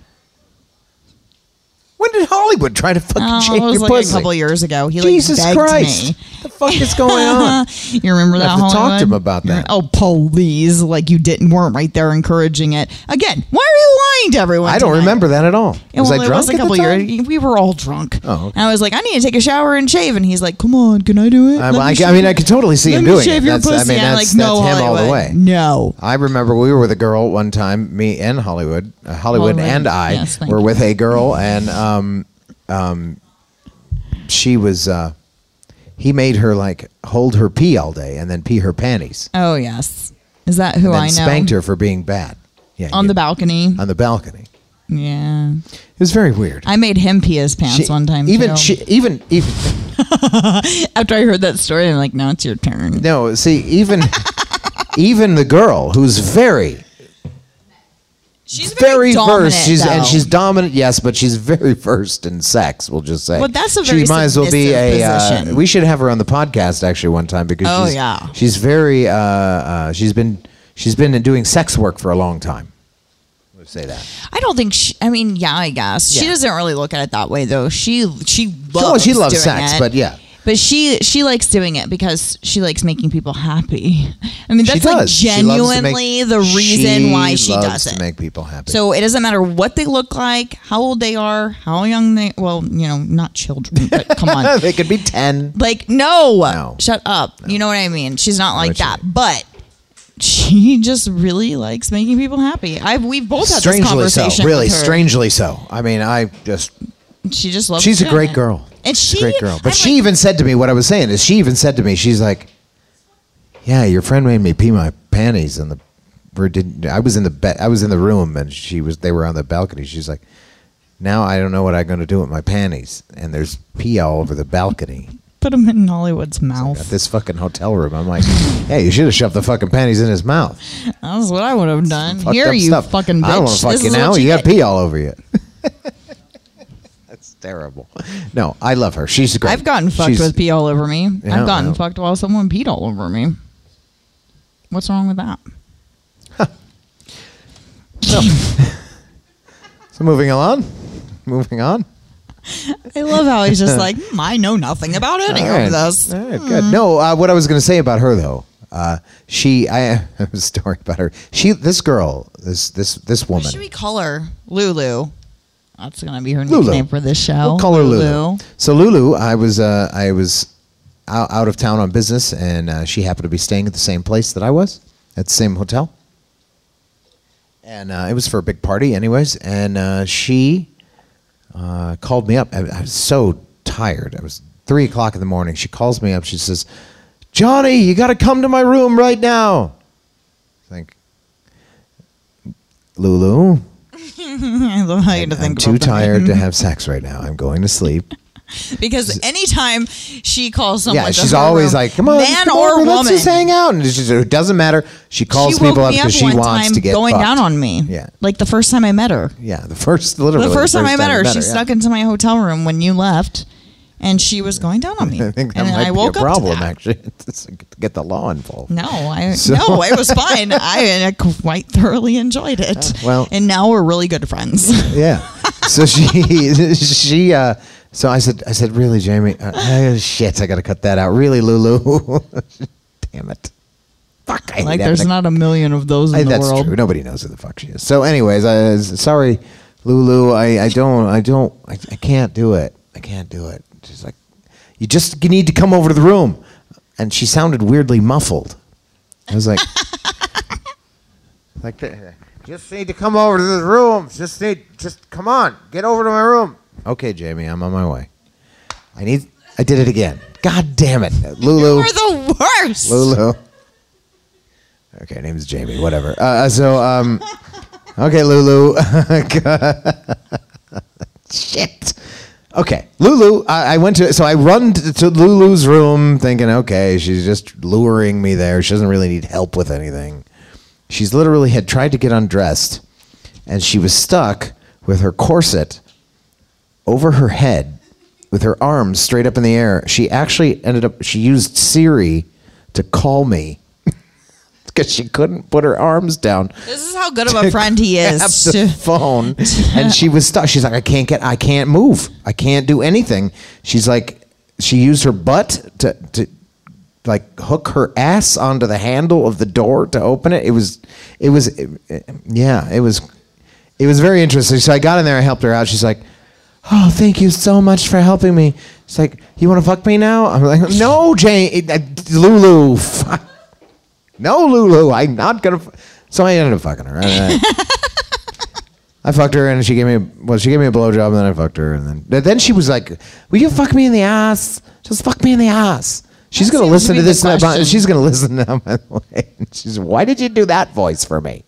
When did Hollywood try to fucking Oh, shave it was your like pussy? a couple years ago. He Jesus like begged Christ! me. What the fuck is going [LAUGHS] on? You remember that? I have to talk to him about that. Oh, please! Like you didn't weren't right there encouraging it again. Why are you lying to everyone. I don't tonight. remember that at all. Yeah, was well, I it drunk was a couple years. We were all drunk. Oh, okay. And I was like, I need to take a shower and shave. And he's like, Come on, can I do it? I, Let I, I mean, I could totally see let him doing shave it. your That's, I pussy. mean, And I'm that's, like, no, that's him all the Hollywood. way. No. I remember we were with a girl one time, me and Hollywood, uh, Hollywood, Hollywood, and I yes, were with a girl, and um, um, she was. Uh, he made her like hold her pee all day and then pee her panties. Oh yes. Is that who and I know? spanked her for being bad. Yeah, on yeah, the balcony. on the balcony. Yeah. It was very weird. I made him pee his pants She- one time. even too. she, even even [LAUGHS] After I heard that story, I'm like, now it's your turn. no. See, even [LAUGHS] even the girl who's very She's very dominant, versed. She's and she's dominant, yes, but she's very versed in sex. We'll just say. Well, that's a very she might as well be a. Uh, we should have her on the podcast actually one time because. Oh, she's, yeah. She's very. Uh, uh, she's been. She's been doing sex work for a long time. Let's say that. I don't think she. I mean, yeah, I guess she doesn't really look at it that way though. She she loves. Well, she loves sex, it. but yeah. But she she likes doing it because she likes making people happy. I mean, that's like does. She loves to genuinely make- the reason why she loves does to it. make people happy. So it doesn't matter what they look like, how old they are, how young they. Well, you know, not children, but [LAUGHS] come on. they could be ten. Like no, No. shut up. You know what I mean? She's not like what you that, but she [LAUGHS] just really likes making people happy. I've we've both had this Strangely so. conversation. Really, with her. strangely so. I mean, I just. She just loves. She's a doing great it. girl. And she a great girl. But I'm she like, even said to me, what I was saying is, she even said to me, she's like, "Yeah, your friend made me pee my panties in the." Or did I was in the be- I was in the room and she was they were on the balcony. She's like, "Now I don't know what I'm going to do with my panties." And there's pee all over the balcony. put them in Hollywood's mouth. At this fucking hotel room, I'm like, "Hey, you should have shoved the fucking panties in his mouth." That's what I would have done. Here, up you stuff. fucking bitch. I don't want to fuck This you is now. what You, got pee all over you. [LAUGHS] Terrible. No, I love her. She's great. I've gotten fucked She's- with pee all over me. Yeah, I've gotten fucked while someone peed all over me. What's wrong with that? [LAUGHS] So moving on, moving on. I love how he's just [LAUGHS] like, "Hmm, I know nothing about any right. of this. All right, good. No, uh, what I was going to say about her though, uh, she, [LAUGHS] I have a story about her. She, this girl, this this this woman. What woman. should we call her? Lulu. That's gonna be her Lulu. nickname for this show. We'll call her Lulu. So Lulu, I was uh, I was out, out of town on business, and uh, she happened to be staying at the same place that I was at the same hotel. And uh, it was for a big party, anyways. And uh, she uh, called me up. I, I was so tired. It was three o'clock in the morning. She calls me up. She says, "Johnny, you got to come to my room right now." I think, Lulu, [LAUGHS] I love how you to I'm think too that. tired to [LAUGHS] have sex right now. I'm going to sleep. because anytime she calls someone, yeah, she's always room, like, "Come on, man come or over, woman, let's just hang out." And just, it doesn't matter. She calls she people up because she wants time to get going fucked. down on me. Yeah, like the first time I met her. yeah. The first, literally, the first time I met her, she yeah. snuck into my hotel room when you left, and she was going down on me. [LAUGHS] I think that and might I be woke a up to problem, actually. [LAUGHS] to get the law involved. No, I [LAUGHS] So- no, it was fine. I, I quite thoroughly enjoyed it. well- and now we're really good friends. Yeah. So she, she, uh, so I said, I said, really, Jamie? Uh, uh, shit, I got to cut that out. Really, Lulu? Damn it. Fuck. I like, there's to- not a million of those in I, the that's world. true. Nobody knows who the fuck she is. So, anyways, I, sorry, Lulu. I, I don't. I don't. I, I can't do it. I can't do it. She's like, you just need to come over to the room, and she sounded weirdly muffled. I was like, [LAUGHS] like the, just need to come over to the room. Just need, just come on, get over to my room. Okay, Jamie, I'm on my way. I need. I did it again. God damn it, Lulu. You're the worst. Lulu. Okay, name's Jamie. Whatever. Uh, so, um, okay, Lulu. [LAUGHS] [LAUGHS] Shit. Okay, Lulu. I, I went to so I run to, to Lulu's room, thinking, okay, she's just luring me there. She doesn't really need help with anything. She's literally had tried to get undressed, and she was stuck with her corset over her head with her arms straight up in the air. She actually ended up, she used Siri to call me [LAUGHS] because she couldn't put her arms down. This is how good of a [LAUGHS] friend he Grab is. the [LAUGHS] phone, and she was stuck. She's like, I can't get, I can't move, I can't do anything. She's like, she used her butt to to like hook her ass onto the handle of the door to open it. It was, it was, yeah, it was. it was very interesting. So I got in there, I helped her out. She's like, "Oh, thank you so much for helping me." She's like, "You want to fuck me now?" I'm like, "No, Jane, Lulu, fuck. No, Lulu, I'm not gonna." F-. So I ended up fucking her. I, I [LAUGHS] fucked her, and she gave me a, well, she gave me a blowjob, and then I fucked her, and then but then she was like, "Will you fuck me in the ass? Just fuck me in the ass." She's gonna seems to listen to this. and question. She's gonna listen to my [LAUGHS] way. She's, why did you do that voice for me?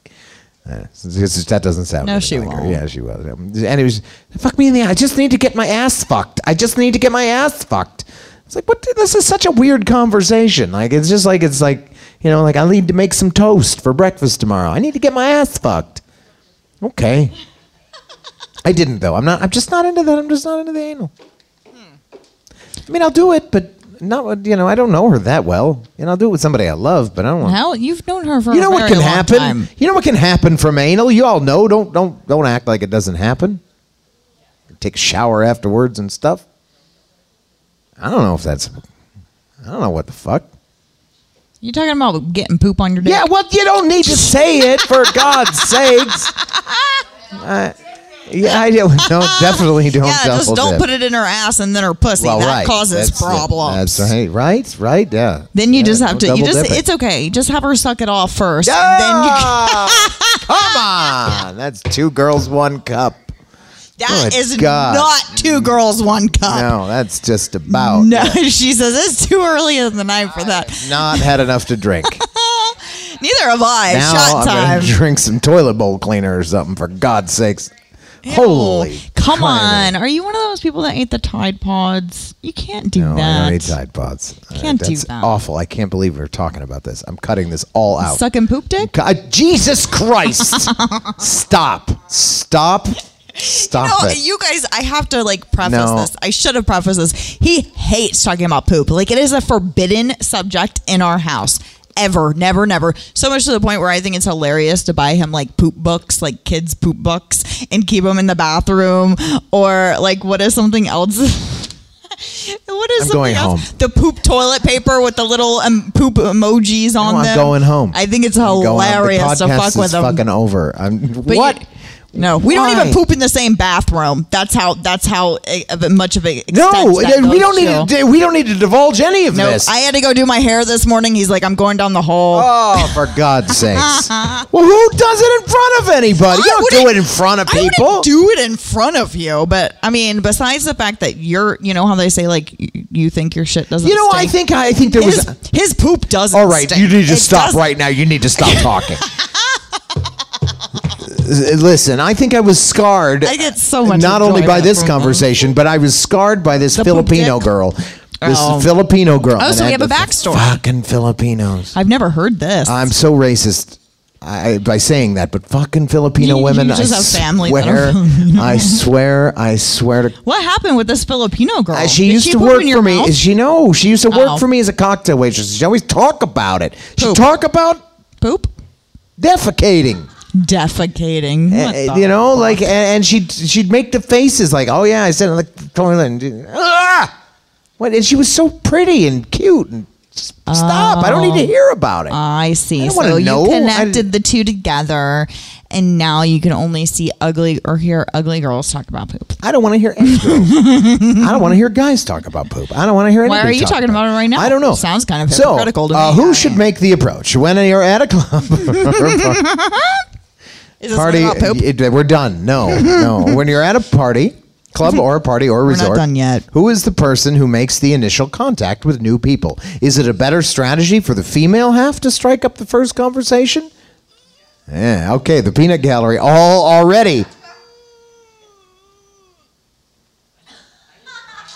Uh, that doesn't sound. No, really she like won't. Yeah, she was. And it was fuck me in the. eye. I just need to get my ass fucked. I just need to get my ass fucked. It's like what? This is such a weird conversation. Like it's just like it's like you know like I need to make some toast for breakfast tomorrow. I need to get my ass fucked. Okay. [LAUGHS] I didn't though. I'm not. I'm just not into that. I'm just not into the anal. I mean, I'll do it, but not. You know, I don't know her that well. and I'll do it with somebody I love, but I don't want. Hell, you've known her for You know a what can happen? time. You know what can happen from anal? You all know. Don't don't don't act like it doesn't happen. Take a shower afterwards and stuff. I don't know if that's. I don't know what the fuck. You talking about getting poop on your dick? Yeah, well, you don't need to say it for [LAUGHS] God's sakes. Uh, yeah, I don't. No, definitely don't. yeah, just don't dip. put it in her ass and then her pussy. Well, that right. causes That's- problems. That's right. Right. Right. Yeah. Then you Yeah, just have to. You just. it. It's okay. Just have her suck it off first. And then you. [LAUGHS] Come on. That's two girls, one cup. That Good is God. not two girls, one cup. No, that's just about. No, [LAUGHS] she says it's too early in the night for that. Not had enough to drink. [LAUGHS] Neither have I. now Shot I'm time. gonna drink some toilet bowl cleaner or something. For God's sakes! Holy, Come on. Are you one of those people that ate the Tide Pods? You can't do that. No, I that. don't eat Tide Pods. Uh, Can't do that's that. Awful. I can't believe we're talking about this. I'm cutting this all out. Sucking poop dick? God, Jesus Christ! [LAUGHS] Stop! Stop! Stop No, it! you guys, I have to like preface No. this. I should have prefaced this. He hates talking about poop. Like it is a forbidden subject in our house. Ever, never, never. So much to the point where I think it's hilarious to buy him like poop books, like kids' poop books, and keep them in the bathroom. Or like, what is something else? [LAUGHS] what is I'm something going else? home. The poop toilet paper with the little um, poop emojis on I'm them. going home. I think it's hilarious podcast fuck is with them. fucking over. I'm, But what? you- no, we don't even poop in the same bathroom. That's how. That's how eh, a- much of a no, we don't need to. We don't need to divulge any of No, this. I had to go do my hair this morning. He's like, I'm going down the hole. Oh, for [LAUGHS] God's sakes! [LAUGHS] well, who does it in front of anybody? You I don't do it in front of I people. do it in front of you, but I mean, besides the fact that you're, you know how they say like you think your shit doesn't. You know, I think I think there his, was. his poop doesn't. All right, stink. you need to It stop doesn't- right now. You need to stop talking. [LAUGHS] Listen, I think I was scarred. I get so much Not only by this them. conversation, but I was scarred by this The Filipino dick? girl. This Oh. Filipino girl. Oh, so we have a backstory. Fucking Filipinos. I've never heard this. I'm so racist I, by saying that, but fucking Filipino You- you women. just I have family that swear. I swear, I swear to. what happened with this Filipino girl? Uh, she Did used to work for me. mouth? She no, she used to work Oh. for me as a cocktail waitress. She always talk about it. She talk about poop defecating. Defecating. Uh, you know, fuck? like, and, and she'd she'd make the faces like, "Oh yeah, I said it like the toilet." And, ah! What? And she was so pretty and cute. And stop! I don't need to hear about it. I see. I so know. you I- connected the two together, and now you can only see ugly or hear ugly girls talk about poop. I don't want to hear any girls. [LAUGHS] I don't want to hear guys talk about poop. I don't want to hear. Why are you talk talking about it right now? I don't know. Sounds kind of so. hypocritical to uh, me. Who should make the approach when you're at a club? [LAUGHS] [LAUGHS] Is this party. about poop? it- we're done. No, no. [LAUGHS] when you're at a party, club or a party or a We're not resort, done yet. Who is the person who makes the initial contact with new people? Is it a better strategy for the female half to strike up the first conversation? Yeah. Okay. The peanut gallery all already.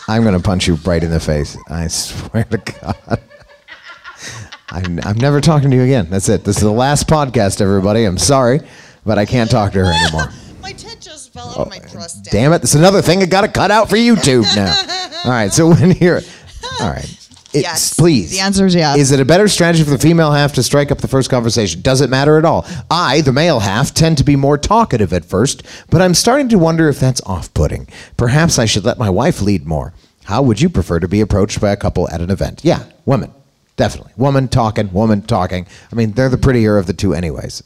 I'm going to punch you right in the face. I swear to God. [LAUGHS] I'm, I'm never talking to you again. That's it. This is the last podcast, everybody. I'm sorry, but I can't talk to her anymore. [LAUGHS] My tit just fell out of my oh, dress. down. Damn it. That's another thing I got to cut out for YouTube now. [LAUGHS] All right. So when you're. All right. It's, Yes. Please. The answer is yes. Is it a better strategy for the female half to strike up the first conversation? Does it matter at all? I, the male half, tend to be more talkative at first, but I'm starting to wonder if that's off putting. Perhaps I should let my wife lead more. How would you prefer to be approached by a couple at an event? Yeah, woman. Definitely. Woman talking, woman talking. I mean, they're the prettier of the two, anyways.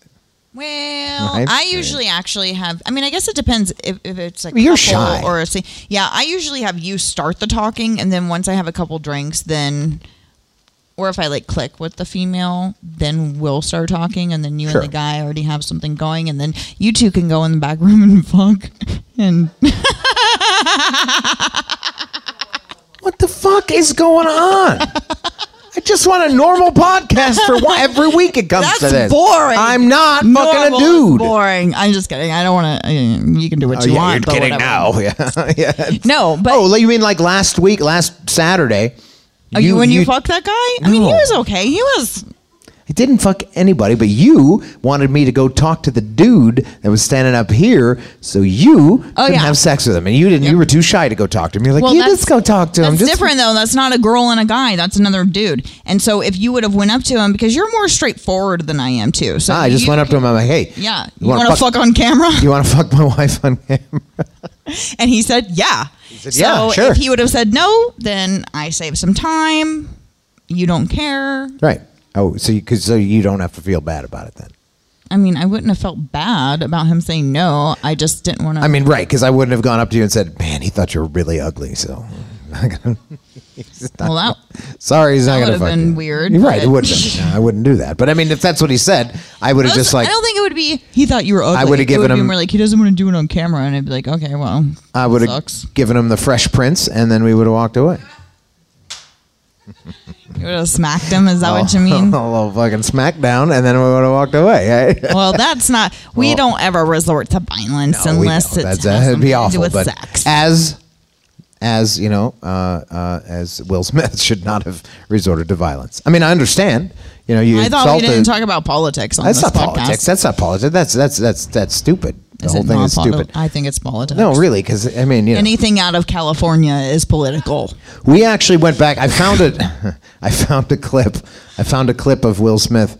Well, Right? I usually actually have. I mean, I guess it depends if, if it's like You're shy. or a thing. Yeah, I usually have you start the talking, and then once I have a couple drinks, then, or if I like click with the female, then we'll start talking, and then you Sure. and the guy already have something going, and then you two can go in the back [LAUGHS] room and fuck. And What the fuck is going on? [LAUGHS] I just want a normal podcast for one, every week it comes that's to this. boring. I'm not Normal fucking a is dude. Boring. I'm just kidding. I don't want to. You can do what Oh, you yeah, want. you're but kidding whatever. now. [LAUGHS] Yeah. yeah. No, but oh, you mean like last week, last Saturday? Oh, you, when you, fucked that guy? I mean, he No. was okay. He was. I didn't fuck anybody, but you wanted me to go talk to the dude that was standing up here, so you Oh, couldn't yeah. have sex with him, and you didn't. You were too shy to go talk to him. You're like, Well, yeah, that's- let's go talk to him. That's Just- different though. That's not a girl and a guy. That's another dude. And so if you would have went up to him because you're more straightforward than I am too. So Ah, I just you- went up to him. I'm like, hey, Yeah, you you, wanna fuck- fuck, on camera? [LAUGHS] you want to fuck my wife on camera? [LAUGHS] and he said, yeah. He said, so "Yeah, sure." if he would have said no, then I save some time. You don't care. Right. Oh, so you, cause, so you don't have to feel bad about it then. I mean, I wouldn't have felt bad about him saying no. I just didn't want to. I mean, right? Because I wouldn't have gone up to you and said, "Man, he thought you were really ugly." So, [LAUGHS] well, that sorry, he's not going to fuck been you. weird, You're right. It would. have [LAUGHS] I wouldn't do that. But I mean, if that's what he said, I would have just like I don't think it would be. He thought you were ugly. I given would be him- more like he doesn't want to do it on camera, and I'd be like, okay, well, I would have given him the Fresh Prince, and then we would have walked away. [LAUGHS] You would have smacked him. Is that what you mean? [LAUGHS] a little fucking smackdown, and then we would have walked away. Right? [LAUGHS] well, that's not. We Well- don't ever resort to violence No, we unless know. it That's, has uh, be something to do awful. with But sex. as as you know, uh, uh, as Will [LAUGHS] Smith should not have resorted to violence. I mean, I understand. You know, you I thought we insulted. didn't talk about politics on that's this not podcast. politics. That's not politics. That's that's that's that's stupid. The Is whole it thing is stupid. I think it's politics. No, really, because I mean, you know, Anything out of California is political. we actually went back. I found it. [LAUGHS] I found a clip. I found a clip of Will Smith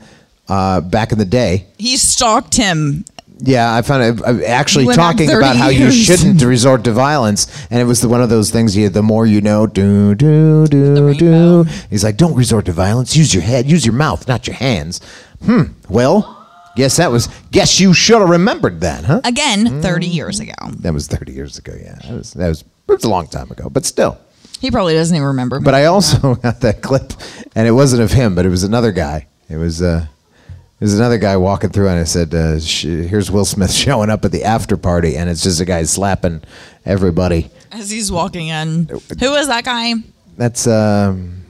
uh, back in the day. He stalked him. Yeah, I found it uh, actually You went back talking 30 about how you shouldn't resort to violence, and it was the, one of those things. You, the more you know, do do do do. He's like, don't resort to violence. Use your head. Use your mouth, not your hands. Hmm. Well, guess that was. Guess you should have remembered that, huh? Again, 30 years ago. That was thirty years ago. Yeah, that was that was. It was a long time ago, but still. He probably doesn't even remember. But I also [LAUGHS] got that clip, and it wasn't of him, but it was another guy. It was uh, it was another guy walking through, and I said, uh, sh- "Here's Will Smith [LAUGHS] showing up at the after party, and it's just a guy slapping everybody." As he's walking in. Who was that guy? That's um,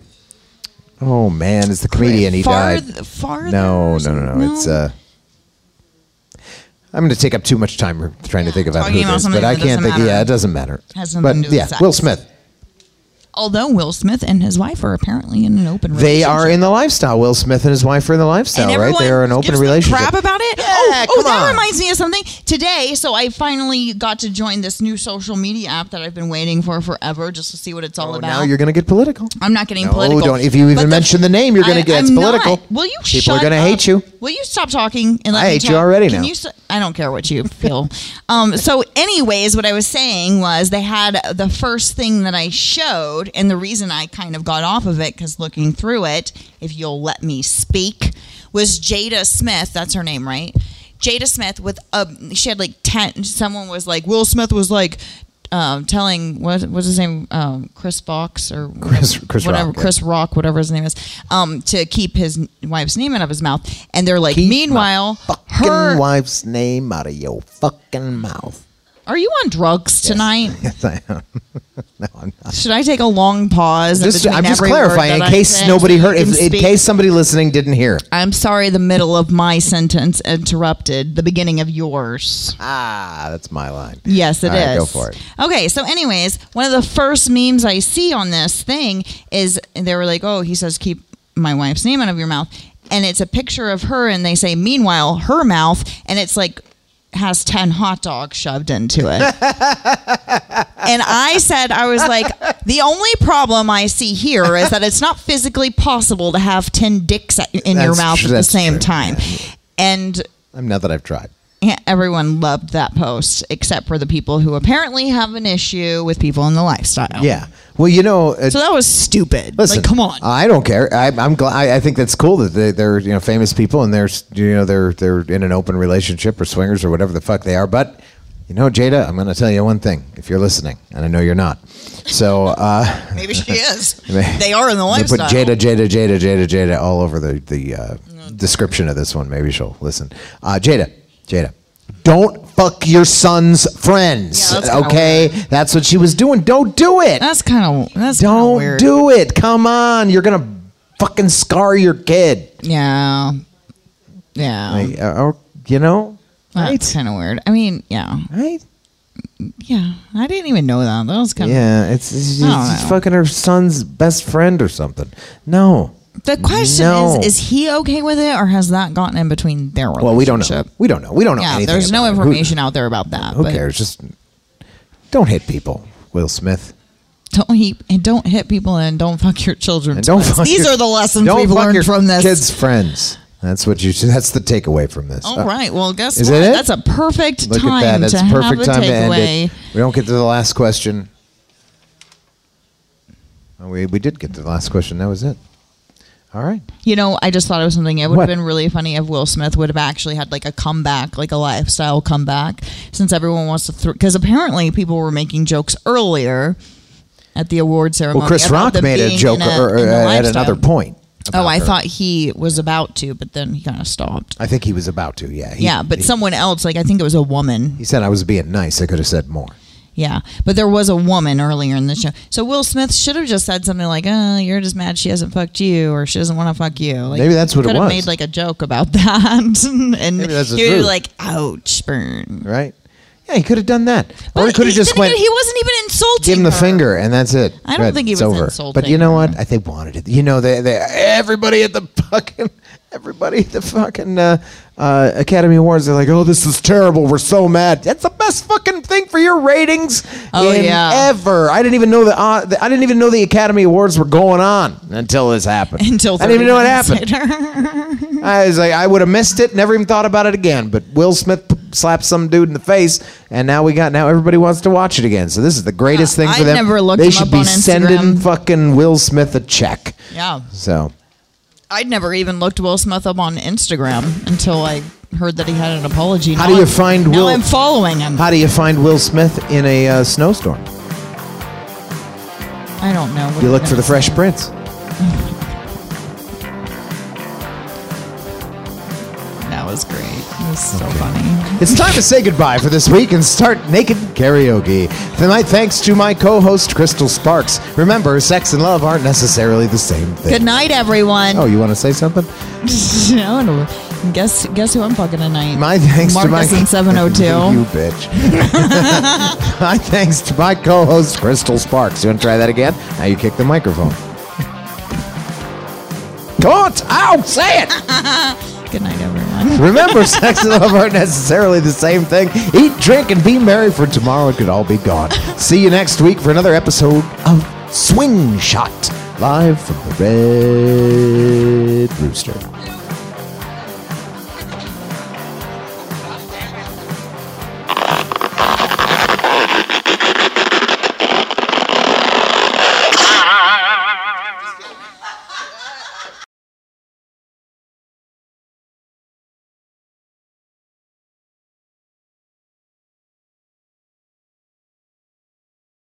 oh man, it's the comedian. He died. Farth- Farther No, no, no, no. It's uh. I'm going to take up too much time trying to think about Talking who about it is, something but I that can't doesn't think. Yeah, it doesn't matter. Has nothing to but do yeah, with Will. Smith. Although Will Smith and his wife are apparently in an open relationship. They are in the lifestyle. Will Smith and his wife are in the lifestyle, right? They are in an open relationship. crap about it. Yeah, oh, oh, that on. reminds me of something. Today, so I finally got to join this new social media app that I've been waiting for forever, just to see what it's all Oh, about. now you're going to get political. I'm not getting No, political. don't. If you even But mention the name, you're gonna I- get- it's political. not. Will you People are gonna hate you. Will you stop talking and let I me hate you already Can now. You, s- I don't care what you feel. [LAUGHS] um, so, anyways, what I was saying was they had the first thing that I showed, and the reason I kind of got off of it because looking through it, if you'll let me speak, was Jada Smith. That's her name, right? Jada Smith with a she had like ten. Someone was like Will Smith was like. Um, telling what was his name, um, Chris Fox or Chris- Chris whatever, Rock, yeah. Chris Rock, whatever his name is, um, to keep his wife's name out of his mouth. And they're like, Keep meanwhile, fucking her. wife's name out of your fucking mouth. Are you on drugs tonight? [LAUGHS] Yes, I am. [LAUGHS] no, I'm not. Should I take a long pause? Just, I'm just clarifying in case nobody heard, if, in case somebody listening didn't hear. I'm sorry, the middle of my sentence interrupted the beginning of yours. Ah, that's my line. Yes, it is. All right, go for it. Okay, so anyways, one of the first memes I see on this thing is they were like, "Oh, he says keep my wife's name out of your mouth," and it's a picture of her, and they say, "Meanwhile, her mouth," and it's like has 10 hot dogs shoved into it. [LAUGHS] and I said, I was like, the only problem I see here is that it's not physically possible to have 10 dicks in your mouth tr- at the same true, time. And I'm not that I've tried. Everyone loved that post except for the people who apparently have an issue with people in the lifestyle. Yeah. Well, you know, uh, So that was stupid. Listen, like, come on. I don't care. I, I'm glad. I, I think that's cool that they, they're you know famous people and they're you know they're they're in an open relationship or swingers or whatever the fuck they are. But you know, Jada, I'm going to tell you one thing. If you're listening, and I know you're not, so uh, [LAUGHS] Maybe she is. [LAUGHS] They- are in the lifestyle. they put Jada, Jada, Jada, Jada, Jada all over the the uh, description of this one. Maybe she'll listen. Uh, Jada, Jada. Don't fuck your son's friends. Yeah, that's okay, that's what she was doing. Don't do it. That's kind of that's Don't weird. do it. Come on. You're going to fucking scar your kid. Yeah. Yeah. Like, uh, or, you know? That's kind of weird. I mean, yeah. Right? Yeah. I didn't even know that. That was kind of. Yeah, it's, it's, it's fucking her son's best friend or something. No. The question No. is: Is he okay with it, or has that gotten in between their relationship? Well, we don't know. We don't know. We don't know Yeah, anything. there's no it. Who- information out there about that. Who, but cares? Just don't hit people, Will Smith. Don't hit and don't hit people and don't fuck your children. And don't fuck These your- are the lessons don't we've learned from this. Kids' friends. That's what you. That's the takeaway from this. All Uh, right. Well, guess Is what? it? That's a perfect Look time at that. That's to perfect have a time to end it. We don't get to the last question. Oh, we we did get to the last question. That was it. All right. You know, I just thought it was something. It would What? have been really funny if Will Smith would have actually had like a comeback, like a lifestyle comeback, since everyone wants to. Because apparently, people were making jokes earlier at the award ceremony. Well, Chris Rock made a joke a- er, or, or, er, at another point. Oh, I her. thought he was about to, but then he kind of stopped. I think he was about to. Yeah. He- yeah, but he, someone else, like I think it was a woman. He said I was being nice. I could have said more. Yeah, but there was a woman earlier in the show. So Will Smith should have just said something like, "Oh, you're just mad she hasn't fucked you, or she doesn't want to fuck you." Like, Maybe that's what it could have was. Made like a joke about [LAUGHS] that, and Maybe that's the he would be like, "Ouch, burn." Right. Yeah, he could have done that, or he could have just went. He wasn't even insulting. Give him the her. finger, and that's it. I don't Good. think he It's was over. insulting But you know her. what? I think wanted it. You know, they, they everybody at the [LAUGHS] fucking everybody the fucking uh, uh, Academy Awards. They're like, "Oh, this is terrible. We're so mad." That's the best fucking thing for your ratings Oh, in yeah. ever. I didn't even know the, uh, the I didn't even know the Academy Awards were going on until this happened. [LAUGHS] Until I didn't even know what happened. I was like, I would have missed it. Never even thought about it again. But Will Smith slapped some dude in the face, and now we got now everybody wants to watch it again. So this is the greatest thing for I them. never looked they should be sending fucking Will Smith a check. yeah, So I'd never even looked Will Smith up on Instagram until I heard that he had an apology. How Now do you I'm- find now Will- I'm following him. how do you find Will Smith in a uh, snowstorm? I don't know. What You look for the Fresh? Prince. Was great. It was so funny. It's time to say goodbye for this week and start naked karaoke. Tonight, thanks to my co-host Krystal Sparks. Remember, sex and love aren't necessarily the same thing. Good night, everyone. Oh, you want to say something? I don't know. Guess guess who I'm fucking tonight? My thanks to my Marcus in 702. [LAUGHS] you bitch. [LAUGHS] my thanks to my co-host Krystal Sparks. You want to try that again? Now you kick the microphone. [LAUGHS] Come on, ow, say it. Good night, everyone. [LAUGHS] Remember, sex and love aren't necessarily the same thing. Eat, drink, and be merry, for tomorrow it could all be gone. See you next week for another episode of Swing Shot, live from the Red Rooster.